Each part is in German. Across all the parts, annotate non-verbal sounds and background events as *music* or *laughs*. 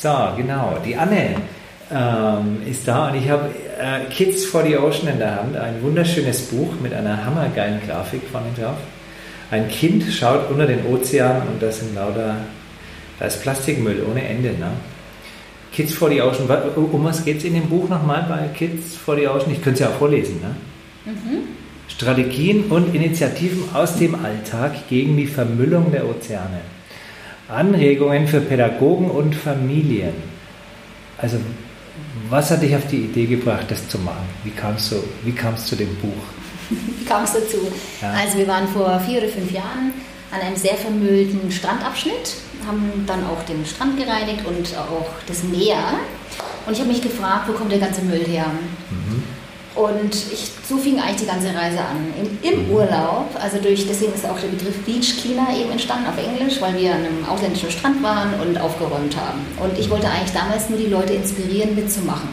So, genau. Die Anne ähm, ist da und ich habe äh, Kids for the Ocean in der Hand. Ein wunderschönes Buch mit einer hammergeilen Grafik vorne drauf. Ein Kind schaut unter den Ozean und das sind lauter, da ist Plastikmüll ohne Ende. Ne? Kids for the Ocean, um was geht es in dem Buch nochmal bei Kids for the Ocean? Ich könnte es ja auch vorlesen. Ne? Mhm. Strategien und Initiativen aus dem Alltag gegen die Vermüllung der Ozeane. Anregungen für Pädagogen und Familien. Also, was hat dich auf die Idee gebracht, das zu machen? Wie kamst du, wie kamst du zu dem Buch? *laughs* Wie kam es dazu? Ja. Also, wir waren vor vier oder fünf Jahren an einem sehr vermüllten Strandabschnitt, haben dann auch den Strand gereinigt und auch das Meer. Und ich habe mich gefragt, wo kommt der ganze Müll her? Mhm. Und ich, so fing eigentlich die ganze Reise an. Im, Im, mhm. Urlaub, also durch, deswegen ist auch der Begriff Beach Cleaner eben entstanden auf Englisch, weil wir an einem ausländischen Strand waren und aufgeräumt haben. Und ich wollte eigentlich damals nur die Leute inspirieren, mitzumachen.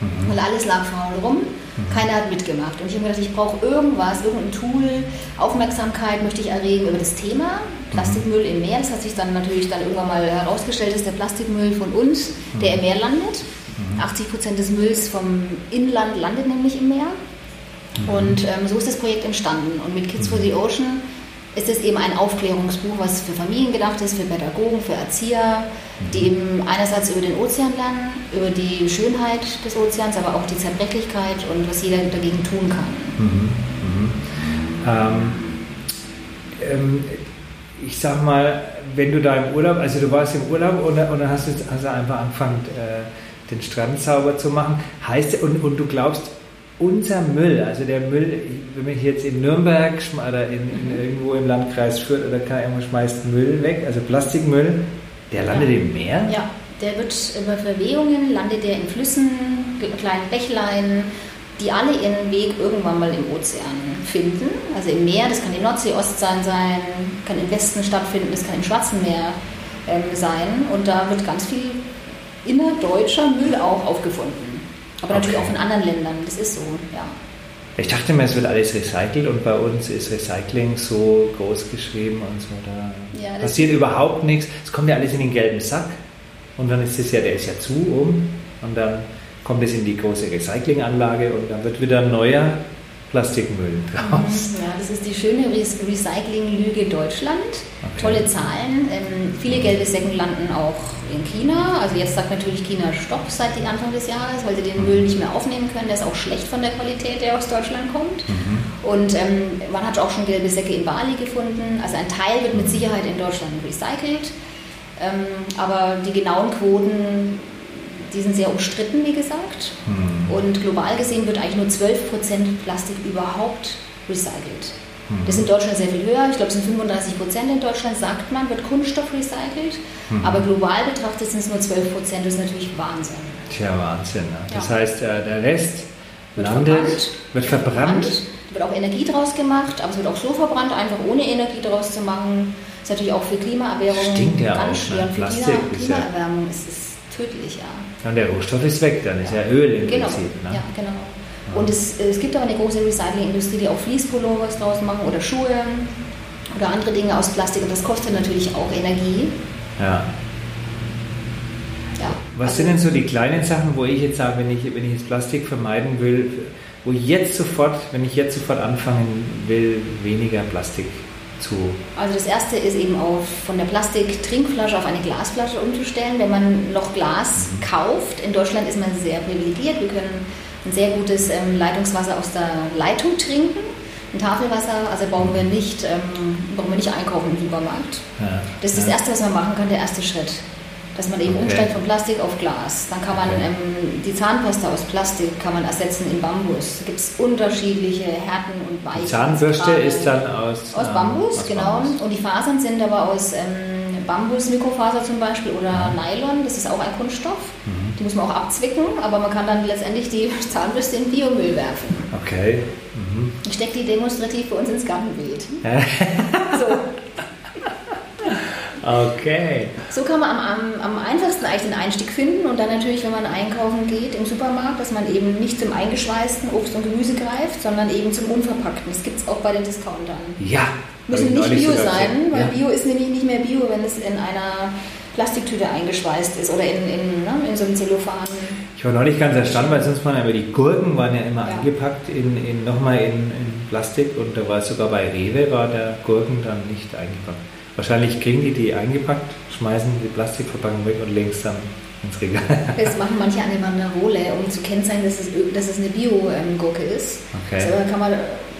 Mhm. Weil alles lag faul rum, mhm. keiner hat mitgemacht. Und ich habe mir gedacht, ich brauche irgendwas, irgendein Tool, Aufmerksamkeit möchte ich erregen über das Thema. Plastikmüll im Meer, das hat sich dann natürlich dann irgendwann mal herausgestellt, dass der Plastikmüll von uns, der im Meer landet. 80 Prozent des Mülls vom Inland landet nämlich im Meer. Mhm. Und ähm, so ist das Projekt entstanden. Und mit Kids for the Ocean ist es eben ein Aufklärungsbuch, was für Familien gedacht ist, für Pädagogen, für Erzieher, die mhm. eben einerseits über den Ozean lernen, über die Schönheit des Ozeans, aber auch die Zerbrechlichkeit und was jeder dagegen tun kann. Mhm. Mhm. Ähm, ähm, ich sag mal, wenn du da im Urlaub, also du warst im Urlaub und, und dann hast du, hast du einfach angefangen, äh, den Strand sauber zu machen. Heißt, und, und du glaubst, unser Müll, also der Müll, wenn ich jetzt in Nürnberg oder in, in irgendwo im Landkreis Fürth oder kann irgendwo schmeißt Müll weg, also Plastikmüll, der landet ja. im Meer? Ja, der wird über Verwehungen, landet der in Flüssen, kleinen Bächlein, die alle ihren Weg irgendwann mal im Ozean finden. Also im Meer, das kann die Nordsee, Ostsee sein, kann im Westen stattfinden, das kann im Schwarzen Meer ähm, sein. Und da wird ganz viel innerdeutscher Müll auch aufgefunden. Aber natürlich auch von anderen Ländern, das ist so, ja. Ich dachte mir, es wird alles recycelt und bei uns ist Recycling so groß geschrieben und so. Da ja, passiert überhaupt nichts. Es kommt ja alles in den gelben Sack und dann ist es ja, der ist ja zu um und dann kommt es in die große Recyclinganlage und dann wird wieder ein neuer Plastikmüll draus. Mhm, ja, das ist die schöne Recycling-Lüge Deutschland. Okay. Tolle Zahlen. Ähm, viele gelbe Säcken landen auch in China. Also jetzt sagt natürlich China Stopp seit Anfang des Jahres, weil sie den mhm. Müll nicht mehr aufnehmen können. Der ist auch schlecht von der Qualität, der aus Deutschland kommt. Mhm. Und ähm, man hat auch schon gelbe Säcke in Bali gefunden. Also ein Teil wird mit Sicherheit in Deutschland recycelt. Ähm, aber die genauen Quoten die sind sehr umstritten, wie gesagt. Mhm. Und global gesehen wird eigentlich nur 12% Plastik überhaupt recycelt. Mhm. Das ist in Deutschland sehr viel höher. Ich glaube, es sind 35% in Deutschland, sagt man, wird Kunststoff recycelt. Mhm. Aber global betrachtet sind es nur 12% Das ist natürlich Wahnsinn. Tja, Wahnsinn. Ne? Das ja. heißt, äh, der Rest wird landet, verbrannt. wird verbrannt. Da wird auch Energie draus gemacht, aber es wird auch so verbrannt, einfach ohne Energie draus zu machen. Das ist natürlich auch für Klimaerwärmung Stinkt ja ganz auch, schwer. Ne? Für Plastik Klima, Klimaerwärmung ist es tödlich, ja. Und der Rohstoff ist weg, dann ist ja Öl im genau. Prinzip. Ne? Ja, genau. Und es, es gibt auch eine große Recyclingindustrie, die auch Fließpullovers draus machen oder Schuhe oder andere Dinge aus Plastik und das kostet natürlich auch Energie. Ja. ja Was also, sind denn so die kleinen Sachen, wo ich jetzt sage, wenn ich, wenn ich jetzt Plastik vermeiden will, wo jetzt sofort, wenn ich jetzt sofort anfangen will, weniger Plastik zu? Also das erste ist eben auf, von der Plastik-Trinkflasche auf eine Glasflasche umzustellen, wenn man noch Glas mhm. kauft. In Deutschland ist man sehr privilegiert. Wir können ein sehr gutes ähm, Leitungswasser aus der Leitung trinken. Ein Tafelwasser, also brauchen wir nicht, ähm, brauchen wir nicht einkaufen im Supermarkt. Ja. Das ist das Erste, was man machen kann, der erste Schritt dass man eben okay. umsteigt von Plastik auf Glas. Dann kann man okay. ähm, die Zahnpasta aus Plastik kann man ersetzen in Bambus. Da gibt es unterschiedliche Härten und Weichen. Die Zahnbürste ist dann aus, aus Bambus, aus genau. Bambus. Und die Fasern sind aber aus ähm, Bambus, Mikrofaser zum Beispiel oder mhm. Nylon. Das ist auch ein Kunststoff. Mhm. Die muss man auch abzwicken, aber man kann dann letztendlich die *laughs* Zahnbürste in Biomüll werfen. Okay. Mhm. Ich stecke die demonstrativ bei uns ins Gartenbeet. *laughs* so. Okay. So kann man am, am, am, einfachsten eigentlich den Einstieg finden und dann natürlich, wenn man einkaufen geht im Supermarkt, dass man eben nicht zum eingeschweißten Obst und Gemüse greift, sondern eben zum unverpackten. Das gibt es auch bei den Discountern. Ja, Müssen nicht Bio sein, weil ja. Bio ist nämlich nicht mehr Bio, wenn es in einer Plastiktüte eingeschweißt ist oder in, in, ne, in so einem Zellophan. Ich war noch nicht ganz erstaunt, weil sonst waren aber die Gurken waren ja immer ja. eingepackt in, in nochmal in, in, Plastik und da war sogar bei Rewe war der Gurken dann nicht eingepackt. Wahrscheinlich kriegen die die eingepackt, schmeißen die Plastikverpackung weg und legen es dann ins Regal. *laughs* Das machen manche an der Banderole, um zu kennzeichnen, dass es, dass es eine Bio-Gurke ist. Okay. Also kann man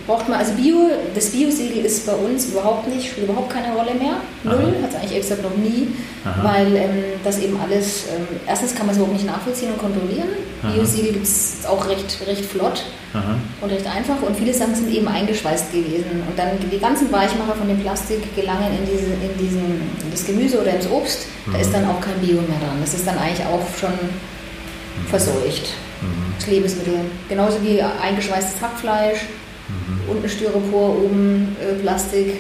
braucht man, also Bio, das Bio-Siegel ist bei uns überhaupt nicht, spielt überhaupt keine Rolle mehr. Null, hat es eigentlich extra noch nie, Aha. weil ähm, das eben alles, ähm, erstens kann man es überhaupt nicht nachvollziehen und kontrollieren. Bio-Siegel gibt es auch recht, recht flott Aha. und recht einfach und viele Sachen sind eben eingeschweißt gewesen. Und dann die ganzen Weichmacher von dem Plastik gelangen in, diese, in, diesen, in das Gemüse oder ins Obst, mhm. da ist dann auch kein Bio mehr dran. Das ist dann eigentlich auch schon mhm. verseucht. Mhm. Das Lebensmittel. Genauso wie eingeschweißtes Hackfleisch Mhm. Unten Styropor, oben äh, Plastik.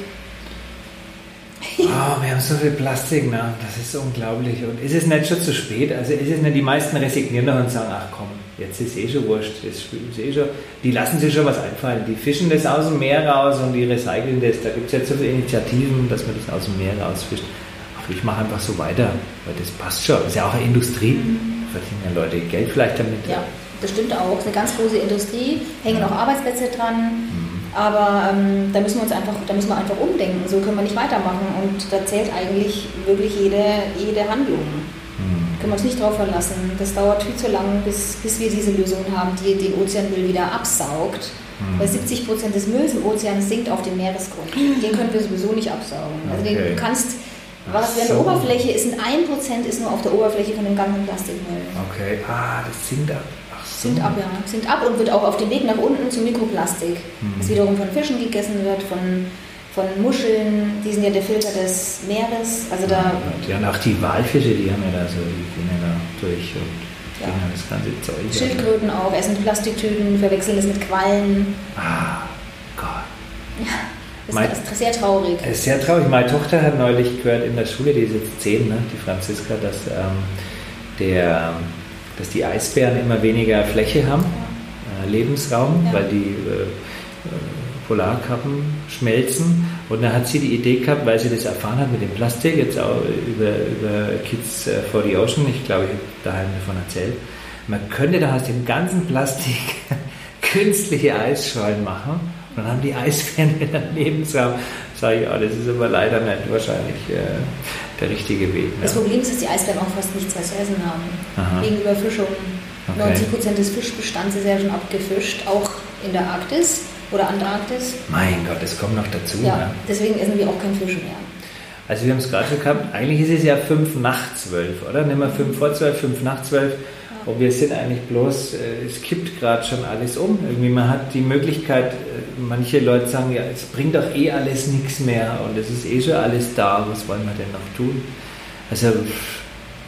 Oh, wir haben so viel Plastik, ne? das ist unglaublich. Und ist es nicht schon zu spät? Also ist es nicht, die meisten resignieren doch und sagen, ach komm, jetzt ist eh schon wurscht, das ist eh schon, die lassen sich schon was einfallen. Die fischen das aus dem Meer raus und die recyceln das. Da gibt es jetzt so viele Initiativen, dass man das aus dem Meer rausfischt. Ach, ich mache einfach so weiter, weil das passt schon. Das ist ja auch eine Industrie. Mhm. Verdienen ja Leute Geld vielleicht damit. Ja das stimmt auch, eine ganz große Industrie, hängen auch Arbeitsplätze dran. Mhm. Aber ähm, da müssen wir uns einfach, da müssen wir einfach umdenken. So können wir nicht weitermachen. Und da zählt eigentlich wirklich jede, jede Handlung. Mhm. Können wir uns nicht darauf verlassen. Das dauert viel zu lang, bis, bis wir diese Lösung haben, die den Ozeanmüll wieder absaugt. Mhm. Weil 70 Prozent des Mülls im Ozean sinkt auf dem Meeresgrund. Den können wir sowieso nicht absaugen. Also okay. den, du kannst was so. der Oberfläche ist, ein 1% ist nur auf der Oberfläche von dem ganzen Plastikmüll. Okay, ah, das sinkt ab. Sinkt ab, ja. Sinkt ab und wird auch auf dem Weg nach unten zu Mikroplastik, mhm. das wiederum von Fischen gegessen wird, von, von Muscheln, die sind ja der Filter des Meeres. Also da ja, und auch die Walfische, die haben ja da so, die gehen ja da durch und ja. das ganze Zeug. Schildkröten auch, essen Plastiktüten, verwechseln es mit Quallen. Ah, Gott. Ja. Das mein, ist sehr traurig. Ist sehr traurig. Meine Tochter hat neulich gehört in der Schule, die ist jetzt zehn, ne, die Franziska, dass ähm, der dass die Eisbären immer weniger Fläche haben, äh, Lebensraum, ja. weil die äh, äh, Polarkappen schmelzen. Und dann hat sie die Idee gehabt, weil sie das erfahren hat mit dem Plastik, jetzt auch über, über Kids äh, for the Ocean, ich glaube, ich habe daheim davon erzählt, man könnte da aus dem ganzen Plastik *laughs* künstliche Eisschollen machen und dann haben die Eisbären *laughs* wieder Lebensraum. Sage ich, ja, das ist aber leider nicht wahrscheinlich äh, der richtige Weg. Das Problem ist, dass die Eisbären auch fast nichts mehr zu essen haben. Aha. Wegen Überfischung. Okay. 90 Prozent des Fischbestands ist ja schon abgefischt, auch in der Arktis oder Antarktis. Mein Gott, das kommt noch dazu. Ja, ne? deswegen essen wir auch keinen Fisch mehr. Also wir haben es gerade schon gehabt, eigentlich ist es ja 5 nach 12, oder? Nehmen wir 5 vor 12, 5 nach 12. Und wir sind eigentlich bloß, äh, es kippt gerade schon alles um. Irgendwie man hat die Möglichkeit, äh, manche Leute sagen, ja, es bringt doch eh alles nichts mehr und es ist eh schon alles da, was wollen wir denn noch tun? Also,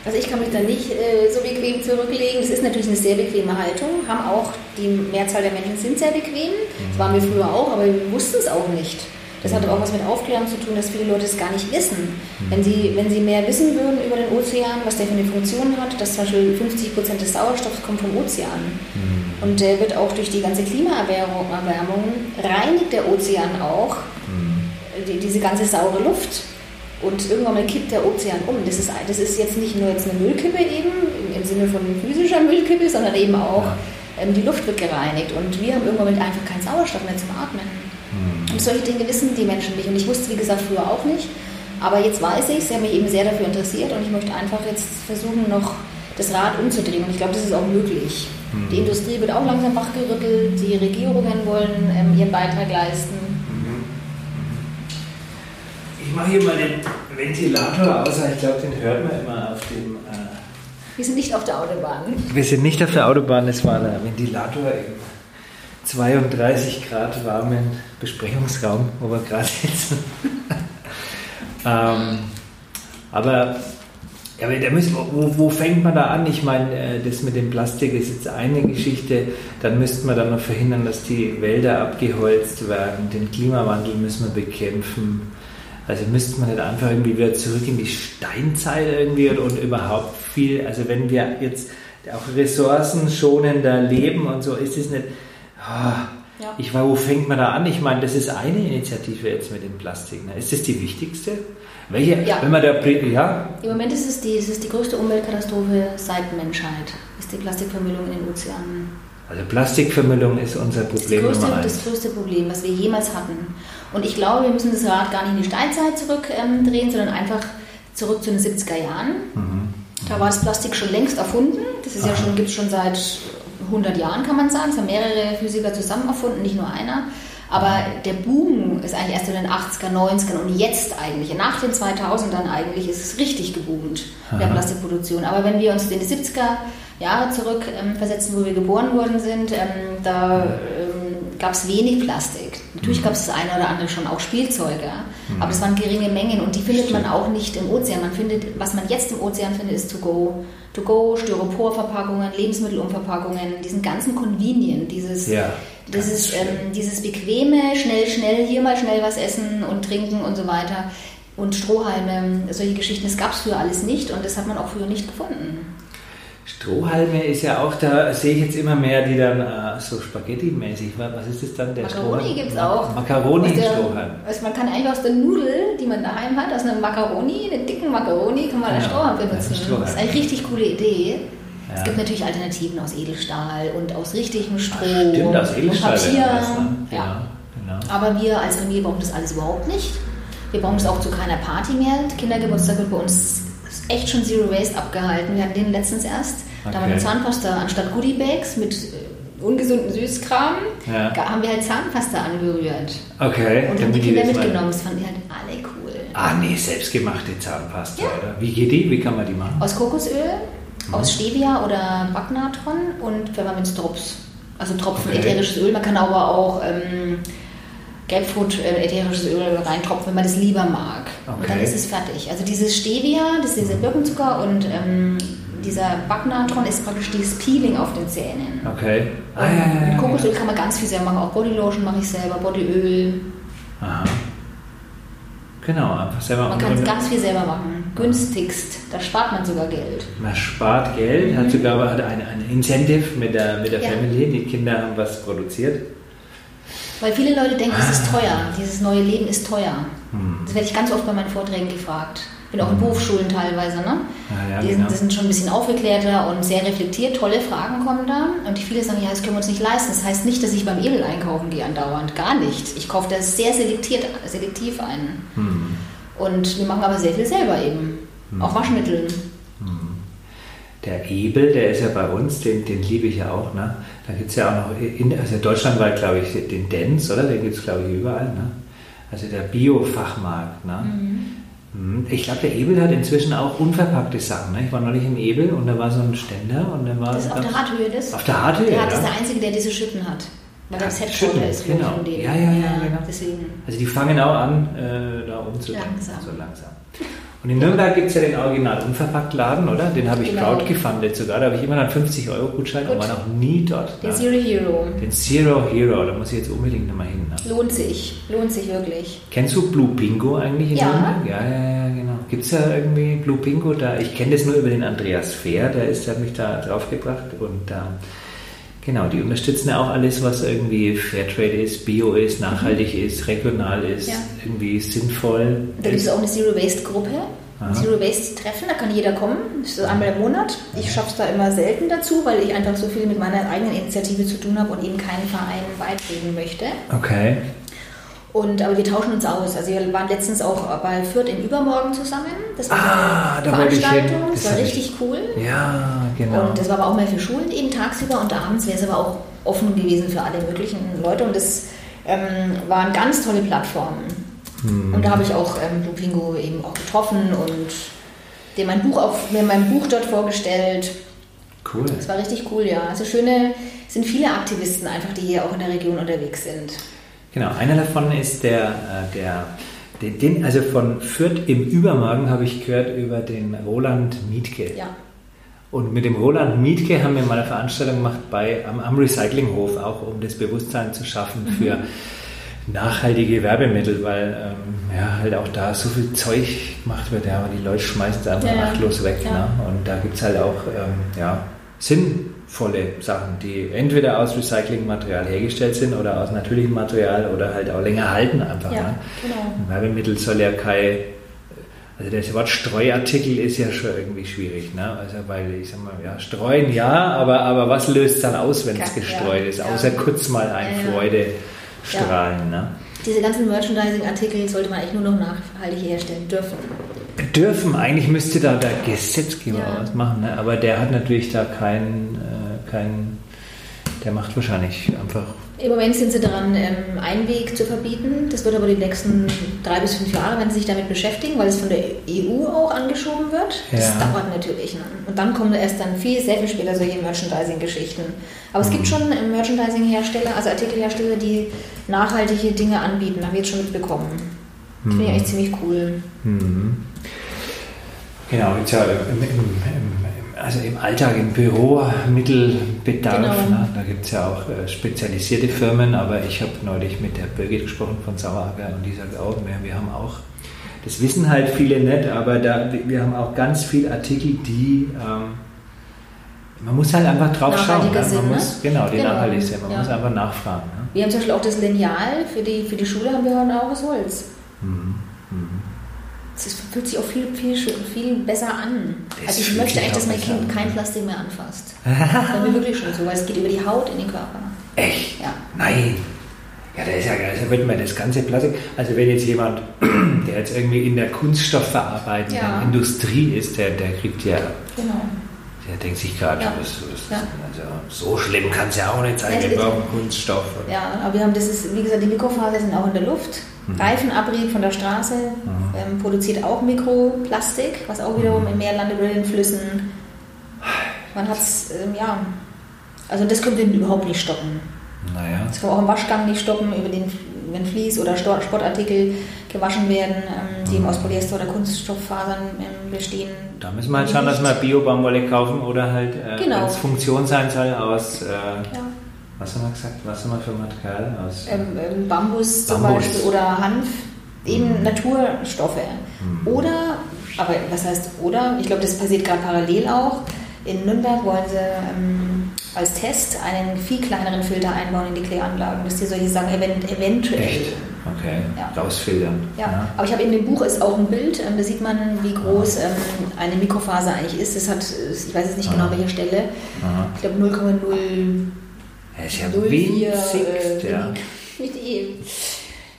also ich kann mich da nicht äh, so bequem zurücklegen. Das ist natürlich eine sehr bequeme Haltung. Haben auch die Mehrzahl der Menschen sind sehr bequem. Das waren wir früher auch, aber wir wussten es auch nicht. Das hat auch was mit Aufklärung zu tun, dass viele Leute es gar nicht wissen. Wenn sie, wenn sie mehr wissen würden über den Ozean, was der für eine Funktion hat, dass zum Beispiel 50 Prozent des Sauerstoffs kommt vom Ozean. Mhm. Und der wird auch durch die ganze Klimaerwärmung, reinigt der Ozean auch mhm. die, diese ganze saure Luft. Und irgendwann mal kippt der Ozean um. Das ist, das ist jetzt nicht nur jetzt eine Müllkippe eben, im Sinne von physischer Müllkippe, sondern eben auch ähm, die Luft wird gereinigt. Und wir haben irgendwann einfach keinen Sauerstoff mehr zum Atmen. Und solche Dinge wissen die Menschen nicht. Und ich wusste, wie gesagt, früher auch nicht. Aber jetzt weiß ich, sie haben mich eben sehr dafür interessiert und ich möchte einfach jetzt versuchen, noch das Rad umzudrehen. Und ich glaube, das ist auch möglich. Mhm. Die Industrie wird auch langsam wachgerüttelt, die Regierungen wollen ähm, ihren Beitrag leisten. Mhm. Ich mache hier mal den Ventilator aus, ich glaube, den hört man immer auf dem. Äh wir sind nicht auf der Autobahn. Wir sind nicht auf der Autobahn, es war der Ventilator im 32 Grad warmen Besprechungsraum, wo wir gerade sitzen. *laughs* ähm, aber ja, da müssen, wo, wo, fängt man da an? Ich meine, äh, das mit dem Plastik ist jetzt eine Geschichte. Dann müssten wir dann noch verhindern, dass die Wälder abgeholzt werden. Den Klimawandel müssen wir bekämpfen. Also müsste man nicht einfach irgendwie wieder zurück in die Steinzeit irgendwie und, und überhaupt viel, also wenn wir jetzt auch ressourcenschonender leben und so, ist es nicht, Ja. Ich war, wo fängt man da an? Ich meine, das ist eine Initiative jetzt mit dem Plastik. Ne? Ist das die wichtigste? Welche? Ja. Wenn man da, ja? Im Moment ist es, die, es ist die größte Umweltkatastrophe seit Menschheit, ist die Plastikvermüllung in den Ozeanen. Also Plastikvermüllung ist unser Problem das größte. Das größte Problem, was wir jemals hatten. Und ich glaube, wir müssen das Rad gar nicht in die Steinzeit zurückdrehen, ähm, sondern einfach zurück zu den 70er Jahren. Mhm. Da war das Plastik schon längst erfunden. Das ist Aha. ja schon, gibt es schon seit 100 Jahren, kann man sagen. Es haben mehrere Physiker zusammen erfunden, nicht nur einer. Aber der Boom ist eigentlich erst in den 80er, 90ern und jetzt eigentlich, nach den 2000ern eigentlich, ist es richtig geboomt, Aha. der Plastikproduktion. Aber wenn wir uns in die 70er Jahre zurück ähm, versetzen, wo wir geboren worden sind, ähm, da ähm, gab es wenig Plastik. Natürlich gab es das eine oder andere schon auch Spielzeuge, mhm. aber es waren geringe Mengen und die findet man auch nicht im Ozean. Man findet, was man jetzt im Ozean findet, ist To-Go. To-Go, Styroporverpackungen, Lebensmittelumverpackungen, diesen ganzen Convenient, dieses, ja, dieses, ähm, dieses bequeme, schnell, schnell, hier mal schnell was essen und trinken und so weiter. Und Strohhalme, solche Geschichten, das gab es früher alles nicht und das hat man auch früher nicht gefunden. Strohhalme ist ja auch, da sehe ich jetzt immer mehr, die dann äh, so Spaghetti-mäßig, was ist das dann? Der Macaroni gibt es auch. Macaroni im Strohhalm. Also man kann eigentlich aus der Nudel, die man daheim hat, aus einem Macaroni, einen dicken Macaroni, kann man ja, als Strohhalm benutzen. Strohhalm. Das ist eine richtig coole Idee. Ja. Es gibt natürlich Alternativen aus Edelstahl und aus richtigem Stroh. Ach, stimmt, aus Edelstahl. Papier. Das, ne? ja. Genau. Aber wir als Familie brauchen das alles überhaupt nicht. Wir brauchen es auch zu keiner Party mehr. Kindergeburtstag wird bei uns echt schon Zero Waste abgehalten. Wir hatten den letztens erst. Okay. Da haben wir Zahnpasta anstatt Goodie Bags mit äh, ungesunden Süßkram, ja. haben wir halt Zahnpasta angerührt. Okay. Und haben die Kinder mitgenommen. Das fanden die halt alle cool. Ah nee, selbstgemachte Zahnpasta, ja. oder? Wie geht die? Wie kann man die machen? Aus Kokosöl, mhm. aus Stevia oder Backnatron und Pfefferminzdrops. Also Tropfen okay. ätherisches Öl. Man kann aber auch ähm, Gelbfrut, äh, ätherisches Öl reintropfen, wenn man das lieber mag. Okay. Und dann ist es fertig. Also dieses Stevia, das ist dieser Birkenzucker und ähm, dieser Backnatron ist praktisch dieses Peeling auf den Zähnen. Okay. Ah, ja, ja, ja, mit Kokosöl kann man ganz viel selber machen. Auch Bodylotion mache ich selber, Bodyöl. Aha. Genau, einfach selber Man kann ganz viel selber machen. Günstigst. Da spart man sogar Geld. Man spart Geld, mhm. hat sogar hat ein, ein Incentive mit der, mit der ja. Family. Die Kinder haben was produziert. Weil viele Leute denken, es ist teuer. Dieses neue Leben ist teuer. Hm. Das werde ich ganz oft bei meinen Vorträgen gefragt. Ich bin auch in hm. Berufsschulen teilweise. Ne? Ja, ja, die, genau. die, sind schon ein bisschen aufgeklärter und sehr reflektiert. Tolle Fragen kommen da. Und viele sagen, ja, das können wir uns nicht leisten. Das heißt nicht, dass ich beim Edel einkaufen gehe andauernd. Gar nicht. Ich kaufe das sehr selektiert, selektiv ein. Hm. Und wir machen aber sehr viel selber eben. Hm. Auch Waschmittel. Der Ebel, der ist ja bei uns, den, den liebe ich ja auch. Ne? Da gibt es ja auch noch, in, also deutschlandweit glaube ich, den Dance, oder? Den gibt es glaube ich überall. Ne? Also der Bio-Fachmarkt. Ne? Mhm. mhm. Ich glaube, der Ebel hat inzwischen auch unverpackte Sachen. Ne? Ich war neulich im Ebel und da war so ein Ständer und dann war Das ist auf der Harthöhe, das? Auf der Harthöhe, Der Hat, ja. ist der Einzige, der diese Schütten hat. Weil das Headquarter ist genau. von dem. Ja, ja, ja, ja, genau. Deswegen. Also die fangen auch an, äh, da umzudenken. So langsam. *laughs* Und in Nürnberg gibt es ja den Original Unverpackt-Laden, oder? Den habe ich genau. crowdgefundet sogar. Da habe ich immer einen 50-Euro-Gutschein und war noch nie dort. Den Zero Hero. Den Zero Hero, da muss ich jetzt unbedingt nochmal hin. Ne? Lohnt sich, lohnt sich wirklich. Kennst du Blue Bingo eigentlich in ja. Nürnberg? Ja, ja, ja, genau. Gibt es da irgendwie Blue Bingo? Da, ich kenne das nur über den Andreas Fehr, der, ist, der hat mich da draufgebracht und da. Ähm, Genau, die unterstützen ja auch alles, was irgendwie Fairtrade ist, Bio ist, nachhaltig mhm. ist, regional ist, ja. irgendwie sinnvoll. Da gibt es auch eine Zero Waste Gruppe, ein Zero Waste Treffen, da kann jeder kommen, das ist einmal im Monat. Ich schaffe es da immer selten dazu, weil ich einfach so viel mit meiner eigenen Initiative zu tun habe und eben keinen Verein beitreten möchte. Okay. Und, aber wir tauschen uns aus. Also wir waren letztens auch bei Fürth in Übermorgen zusammen. Das war ah, eine Veranstaltung. Das, das war richtig ich... cool. Ja, genau. Und das war aber auch mehr für Schulen eben tagsüber und abends wäre es aber auch offen gewesen für alle möglichen Leute. Und das ähm, waren ganz tolle Plattformen. Hm. Und da habe ich auch ähm, Blue Pingo eben auch getroffen und dem mein Buch auf, mir mein Buch dort vorgestellt. Cool. Das war richtig cool, ja. Also schöne, sind viele Aktivisten einfach, die hier auch in der Region unterwegs sind. Genau, einer davon ist der, äh, der den, also von Fürth im Übermorgen habe ich gehört über den Roland Mietke. Ja. Und mit dem Roland Mietke haben wir mal eine Veranstaltung gemacht bei, am, am Recyclinghof, auch um das Bewusstsein zu schaffen mhm. für nachhaltige Werbemittel, weil ähm, ja, halt auch da so viel Zeug gemacht wird, ja, aber die Leute schmeißen es einfach ja, achtlos weg. Ja. Ne? Und da gibt es halt auch ähm, ja, Sinn volle Sachen, die entweder aus Recyclingmaterial hergestellt sind oder aus natürlichem Material oder halt auch länger halten einfach. Ja, ne? genau. Ein Werbemittel soll ja kein also das Wort Streuartikel ist ja schon irgendwie schwierig, ne? Also weil ich sag mal, ja, streuen ja, aber, aber was löst dann aus, wenn es gestreut ja, ist? Außer ja. kurz mal ein Freudestrahlen, ne? Diese ganzen Merchandising-Artikel sollte man eigentlich nur noch nachhaltig herstellen dürfen. Dürfen, eigentlich müsste da der Gesetzgeber was machen, ne? aber der hat natürlich da keinen, äh, kein, der macht wahrscheinlich einfach im Moment sind sie daran, ähm, Einweg zu verbieten. Das wird aber die nächsten drei bis fünf Jahre, wenn sie sich damit beschäftigen, weil es von der EU auch angeschoben wird. Das ja. dauert natürlich. Ne? Und dann kommen erst dann viel, sehr viel später solche Merchandising-Geschichten. Aber es mhm. gibt schon Merchandising-Hersteller, also Artikelhersteller, die nachhaltige Dinge anbieten. Haben wir jetzt schon mitbekommen. Das finde ich eigentlich ziemlich cool. Mhm. Genau, jetzt ja im, im, im also im Alltag, im Büro, Mittelbedarf, genau. ne? da gibt es ja auch äh, spezialisierte Firmen, aber ich habe neulich mit der Birgit gesprochen von Sauerager und die sagt auch, wir, wir haben auch, das wissen halt viele nicht, aber da, wir haben auch ganz viele Artikel, die, ähm, man muss halt einfach drauf schauen. Ne? Sind, man muss, ne? Genau, die genau. nachhaltig sind, man ja. muss einfach nachfragen. Ne? Wir haben zum Beispiel auch das Lineal für die, für die Schule, haben wir auch aus Holz. Mhm. Mhm es fühlt sich auch viel, viel, viel besser an. Das also ich möchte eigentlich, dass mein Kind kein Plastik mehr anfasst. *laughs* das ist mir wirklich schon so, weil es geht über die Haut in den Körper. Echt? Ja. Nein. Ja, da ist ja also wird man das ganze Plastik. Also wenn jetzt jemand, *clears throat* der jetzt irgendwie in der Kunststoffverarbeitung, ja. Industrie ist, der, der kriegt ja. Genau. Der denkt sich gerade, ja. ja. also, so schlimm kann es ja auch nicht sein, wir brauchen Kunststoff. Ja, aber wir haben das ist, wie gesagt, die Mikrofaser sind auch in der Luft. Mhm. Reifenabrieb von der Straße mhm. ähm, produziert auch Mikroplastik, was auch wiederum im Meer landet oder in Flüssen. Man hat es, ähm, ja, also das können wir überhaupt nicht stoppen. Naja. Das kann man auch im Waschgang nicht stoppen, über den, wenn Vlies oder Sportartikel gewaschen werden, ähm, die mhm. aus Polyester oder Kunststofffasern ähm, bestehen. Da müssen wir halt schauen, dass wir Bio-Baumwolle kaufen oder halt, äh, genau. wenn es Funktion sein soll, aus äh, ja. Was haben wir gesagt? Was haben wir für Material aus? Ähm, ähm, Bambus, Bambus, zum Beispiel oder Hanf, eben mhm. Naturstoffe. Mhm. Oder, aber was heißt oder? Ich glaube, das passiert gerade parallel auch. In Nürnberg wollen sie ähm, als Test einen viel kleineren Filter einbauen in die Kläranlagen, dass die solche Sachen event eventuell. Echt? Okay, ja. rausfiltern. Ja. ja. aber ich habe in dem Buch ist auch ein Bild, ähm, da sieht man, wie groß ähm, eine Mikrofaser eigentlich ist. Das hat, ich weiß jetzt nicht genau welche Stelle, Aha. ich glaube 0,0 er ist ja winzig. Äh, ja.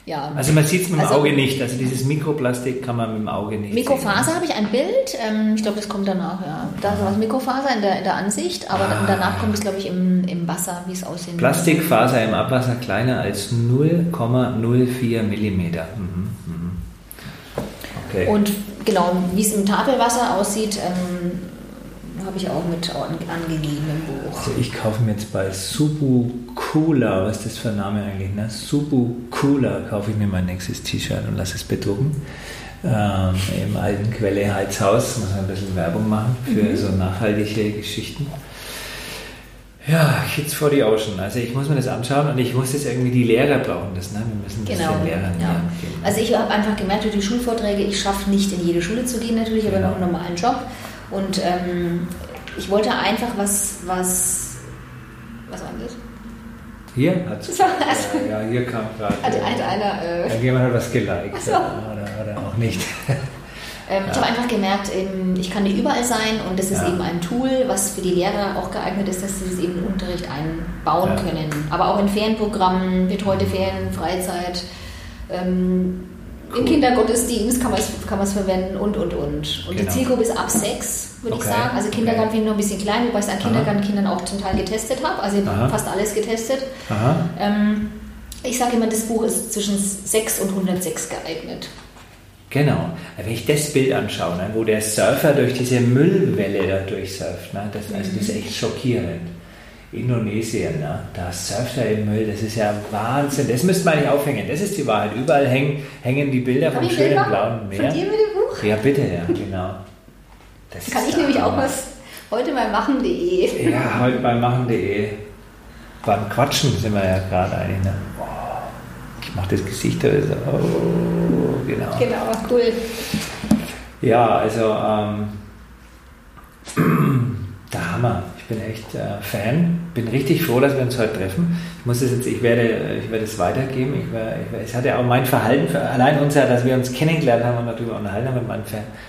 Ja. Also man sieht es mit dem also, Auge nicht. Also dieses Mikroplastik kann man mit dem Auge nicht Mikrofaser habe ich ein Bild. Ähm, ich glaube, das kommt danach. Ja. Da ist was Mikrofaser in der, in der Ansicht, aber ah. danach kommt es, glaube ich, im, im Wasser, wie es aussehen Plastikfaser im Abwasser kleiner als 0,04 Millimeter. Mhm. Mhm. Okay. Und genau, wie es im Tafelwasser aussieht, ähm, habe ich auch mit angegeben im Buch. Also ich kaufe mir jetzt bei Subu Cooler, was ist das für ein Name eigentlich? Ne? Subu Cooler kaufe ich mir mein nächstes T-Shirt und lasse es bedrucken. Ähm, Im alten Quelle Heizhaus, muss man ein bisschen Werbung machen für mhm. so nachhaltige Geschichten. Ja, Kids for the Ocean. Also ich muss mir das anschauen und ich muss jetzt irgendwie, die Lehrer brauchen das, ne? Wir müssen das genau. den Lehrern ja. geben. Also ich habe einfach gemerkt durch die Schulvorträge, ich schaffe nicht in jede Schule zu gehen natürlich, aber genau. noch einen normalen Job. Und ähm, ich wollte einfach was, was, was war das? Hier? *laughs* Hat, ja, ja, hier kam gerade. Hat äh, einer. Äh, jemand hat was geliked. So. Oder, oder auch nicht. *laughs* Ähm, ja. Ich habe einfach gemerkt, ich kann nicht überall sein und das ist ja. eben ein Tool, was für die Lehrer auch geeignet ist, dass sie es eben in den Unterricht einbauen ja. können. Aber auch in Ferienprogrammen, betreute Ferien, Freizeit. Ähm, Cool. Im Kindergottesdienst kann man es kann verwenden und, und, und. Und genau. die Zielgruppe ist ab sechs, würde okay. ich sagen. Also Kindergarten okay. finde ich noch ein bisschen klein, wobei ich es an Kindergartenkindern auch total getestet habe. Also Aha. fast alles getestet. Ähm, ich sage immer, das Buch ist zwischen 6 und 106 geeignet. Genau. Wenn ich das Bild anschaue, ne, wo der Surfer durch diese Müllwelle da durchsurft, ne, das, also das ist echt schockierend. Indonesien, ne? da surft er im Müll, das ist ja Wahnsinn. Das müsste man nicht aufhängen, das ist die Wahrheit. Überall hängen, hängen die Bilder vom schönen Bilder? blauen Meer. Von dir mit dem Buch? Ja, bitte, ja, genau. Das Kann ich nämlich auch was heute mal machen.de. Ja, heute bei machen.de. Beim Quatschen sind wir ja gerade eigentlich. Ne? ich mache das Gesicht da so. Oh, genau. Genau, cool. Ja, also ähm, *clears throat* der Hammer bin echt äh, Fan. Bin richtig froh, dass wir uns heute treffen. Ich muss es jetzt, ich werde, ich werde es weitergeben. Ich war, ich, es hat ja auch mein Verhalten, allein unser, dass wir uns kennengelernt haben und darüber unterhalten haben, mein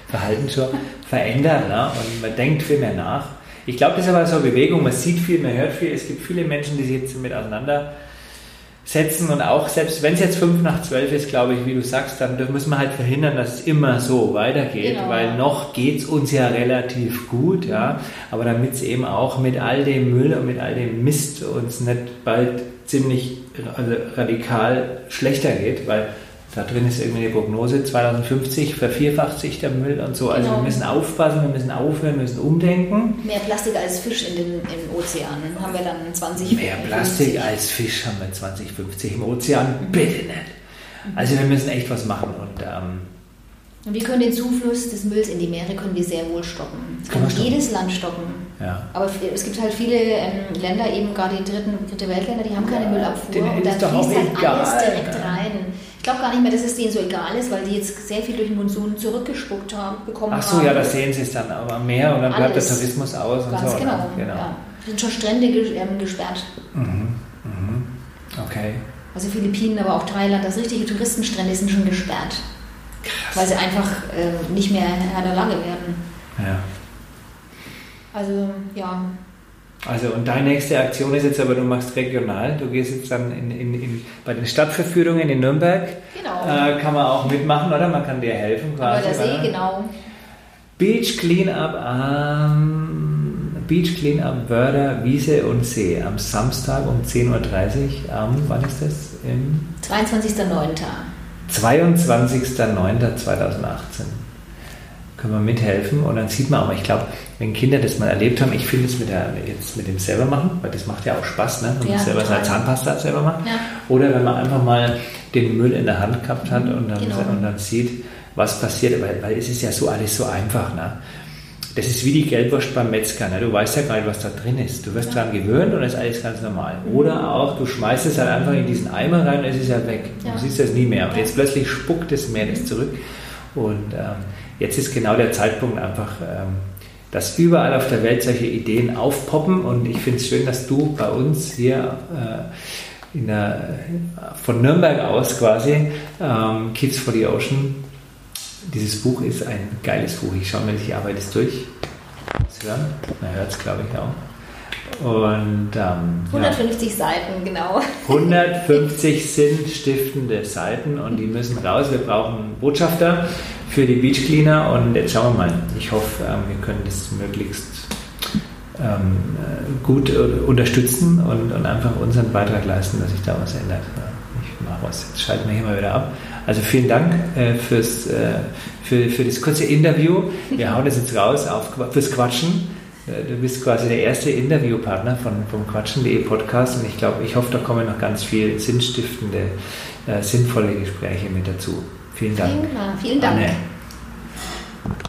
Verhalten schon *laughs* verändert. Ne? Und man denkt viel mehr nach. Ich glaube, das ist aber so eine Bewegung. Man sieht viel, man hört viel. Es gibt viele Menschen, die sich jetzt mit auseinander setzen und auch selbst wenn es jetzt fünf nach zwölf ist, glaube ich, wie du sagst, dann müssen wir halt verhindern, dass es immer so weitergeht, genau. weil noch geht es uns ja relativ gut, ja, aber damit es eben auch mit all dem Müll und mit all dem Mist uns nicht bald ziemlich also radikal schlechter geht, weil da drin ist irgendwie eine Prognose, 2050 vervierfacht sich der Müll und so. Also genau. wir müssen aufpassen, wir müssen aufhören, wir müssen umdenken. Mehr Plastik als Fisch in den im Ozeanen haben wir dann 2050. Mehr Plastik als Fisch haben wir 2050 im Ozean, bitte nicht. Also wir müssen echt was machen und ähm, und wir können den Zufluss des Mülls in die Meere können wir sehr wohl stoppen. Das kann, kann jedes Land stoppen. Ja. Aber es gibt halt viele ähm, Länder, eben gerade die dritten, dritte Weltländer, die haben keine ja, Müllabfuhr und da fließt halt alles direkt rein. Ich glaube gar nicht mehr, dass es denen so egal ist, weil die jetzt sehr viel durch den Monsun zurückgespuckt haben, bekommen Ach so, haben. ja, da sehen sie es dann aber am Meer und dann bleibt der Tourismus aus und Ganz so. genau. genau. Ja. sind schon Strände ähm, gesperrt. Mhm. Mhm. Okay. Also Philippinen, aber auch Thailand, das richtige Touristenstrände sind schon gesperrt. Krass. Weil sie einfach äh, nicht mehr Herr der Lage werden. Ja. Also, ja. Also, und deine nächste Aktion ist jetzt aber, du machst regional. Du gehst jetzt dann in, in, in bei den Stadtverführungen in Nürnberg. Genau. Äh, kann man auch mitmachen, oder? Man kann dir helfen quasi. Aber der See, genau. Beach Cleanup am Beach Cleanup Wörder, Wiese und See am Samstag um 10.30 Uhr. Am, wann ist das? 22.09. 22.09.2018 können wir mithelfen und dann sieht man auch, ich glaube, wenn Kinder das mal erlebt haben, ich finde es mit, jetzt mit dem selber machen, weil das macht ja auch Spaß, ne? wenn man selber seine Zahnpasta selber macht. Ja. Oder wenn man einfach mal den Müll in der Hand gehabt hat und dann, genau. und dann sieht, was passiert, weil, weil es ist ja so alles so einfach. Ne? Das ist wie die Gelbwurst beim Metzger. Ne? Du weißt ja gar nicht, was da drin ist. Du wirst ja. daran gewöhnt und es ist alles ganz normal. Oder auch, du schmeißt es halt einfach in diesen Eimer rein und es ist ja weg. Ja. Du siehst das nie mehr. Und jetzt plötzlich spuckt es mehr das zurück. Und ähm, jetzt ist genau der Zeitpunkt einfach, ähm, dass überall auf der Welt solche Ideen aufpoppen. Und ich finde es schön, dass du bei uns hier äh, der, von Nürnberg aus quasi ähm, Kids for the Ocean dieses Buch ist ein geiles Buch. Ich schaue mir die Arbeit jetzt durch. Das hören. Man hört es, glaube ich, auch. Und, ähm, 150 ja. Seiten, genau. 150 sinnstiftende Seiten und die müssen raus. Wir brauchen Botschafter für die Beach Cleaner und jetzt schauen wir mal. Ich hoffe, ähm, wir können das möglichst ähm, gut unterstützen und, einfach unseren Beitrag leisten, dass sich da was ändert. Ich mache was. Jetzt schalten wir hier mal wieder ab. Also vielen Dank äh, fürs, äh, für, für das kurze Interview. Wir hauen das jetzt raus auf, fürs Quatschen. Äh, du bist quasi der erste Interviewpartner von, vom Quatschen.de Podcast und ich glaube, ich hoffe, da kommen noch ganz viel sinnstiftende, äh, sinnvolle Gespräche mit dazu. Vielen Dank. Vielen, vielen Dank. Anne.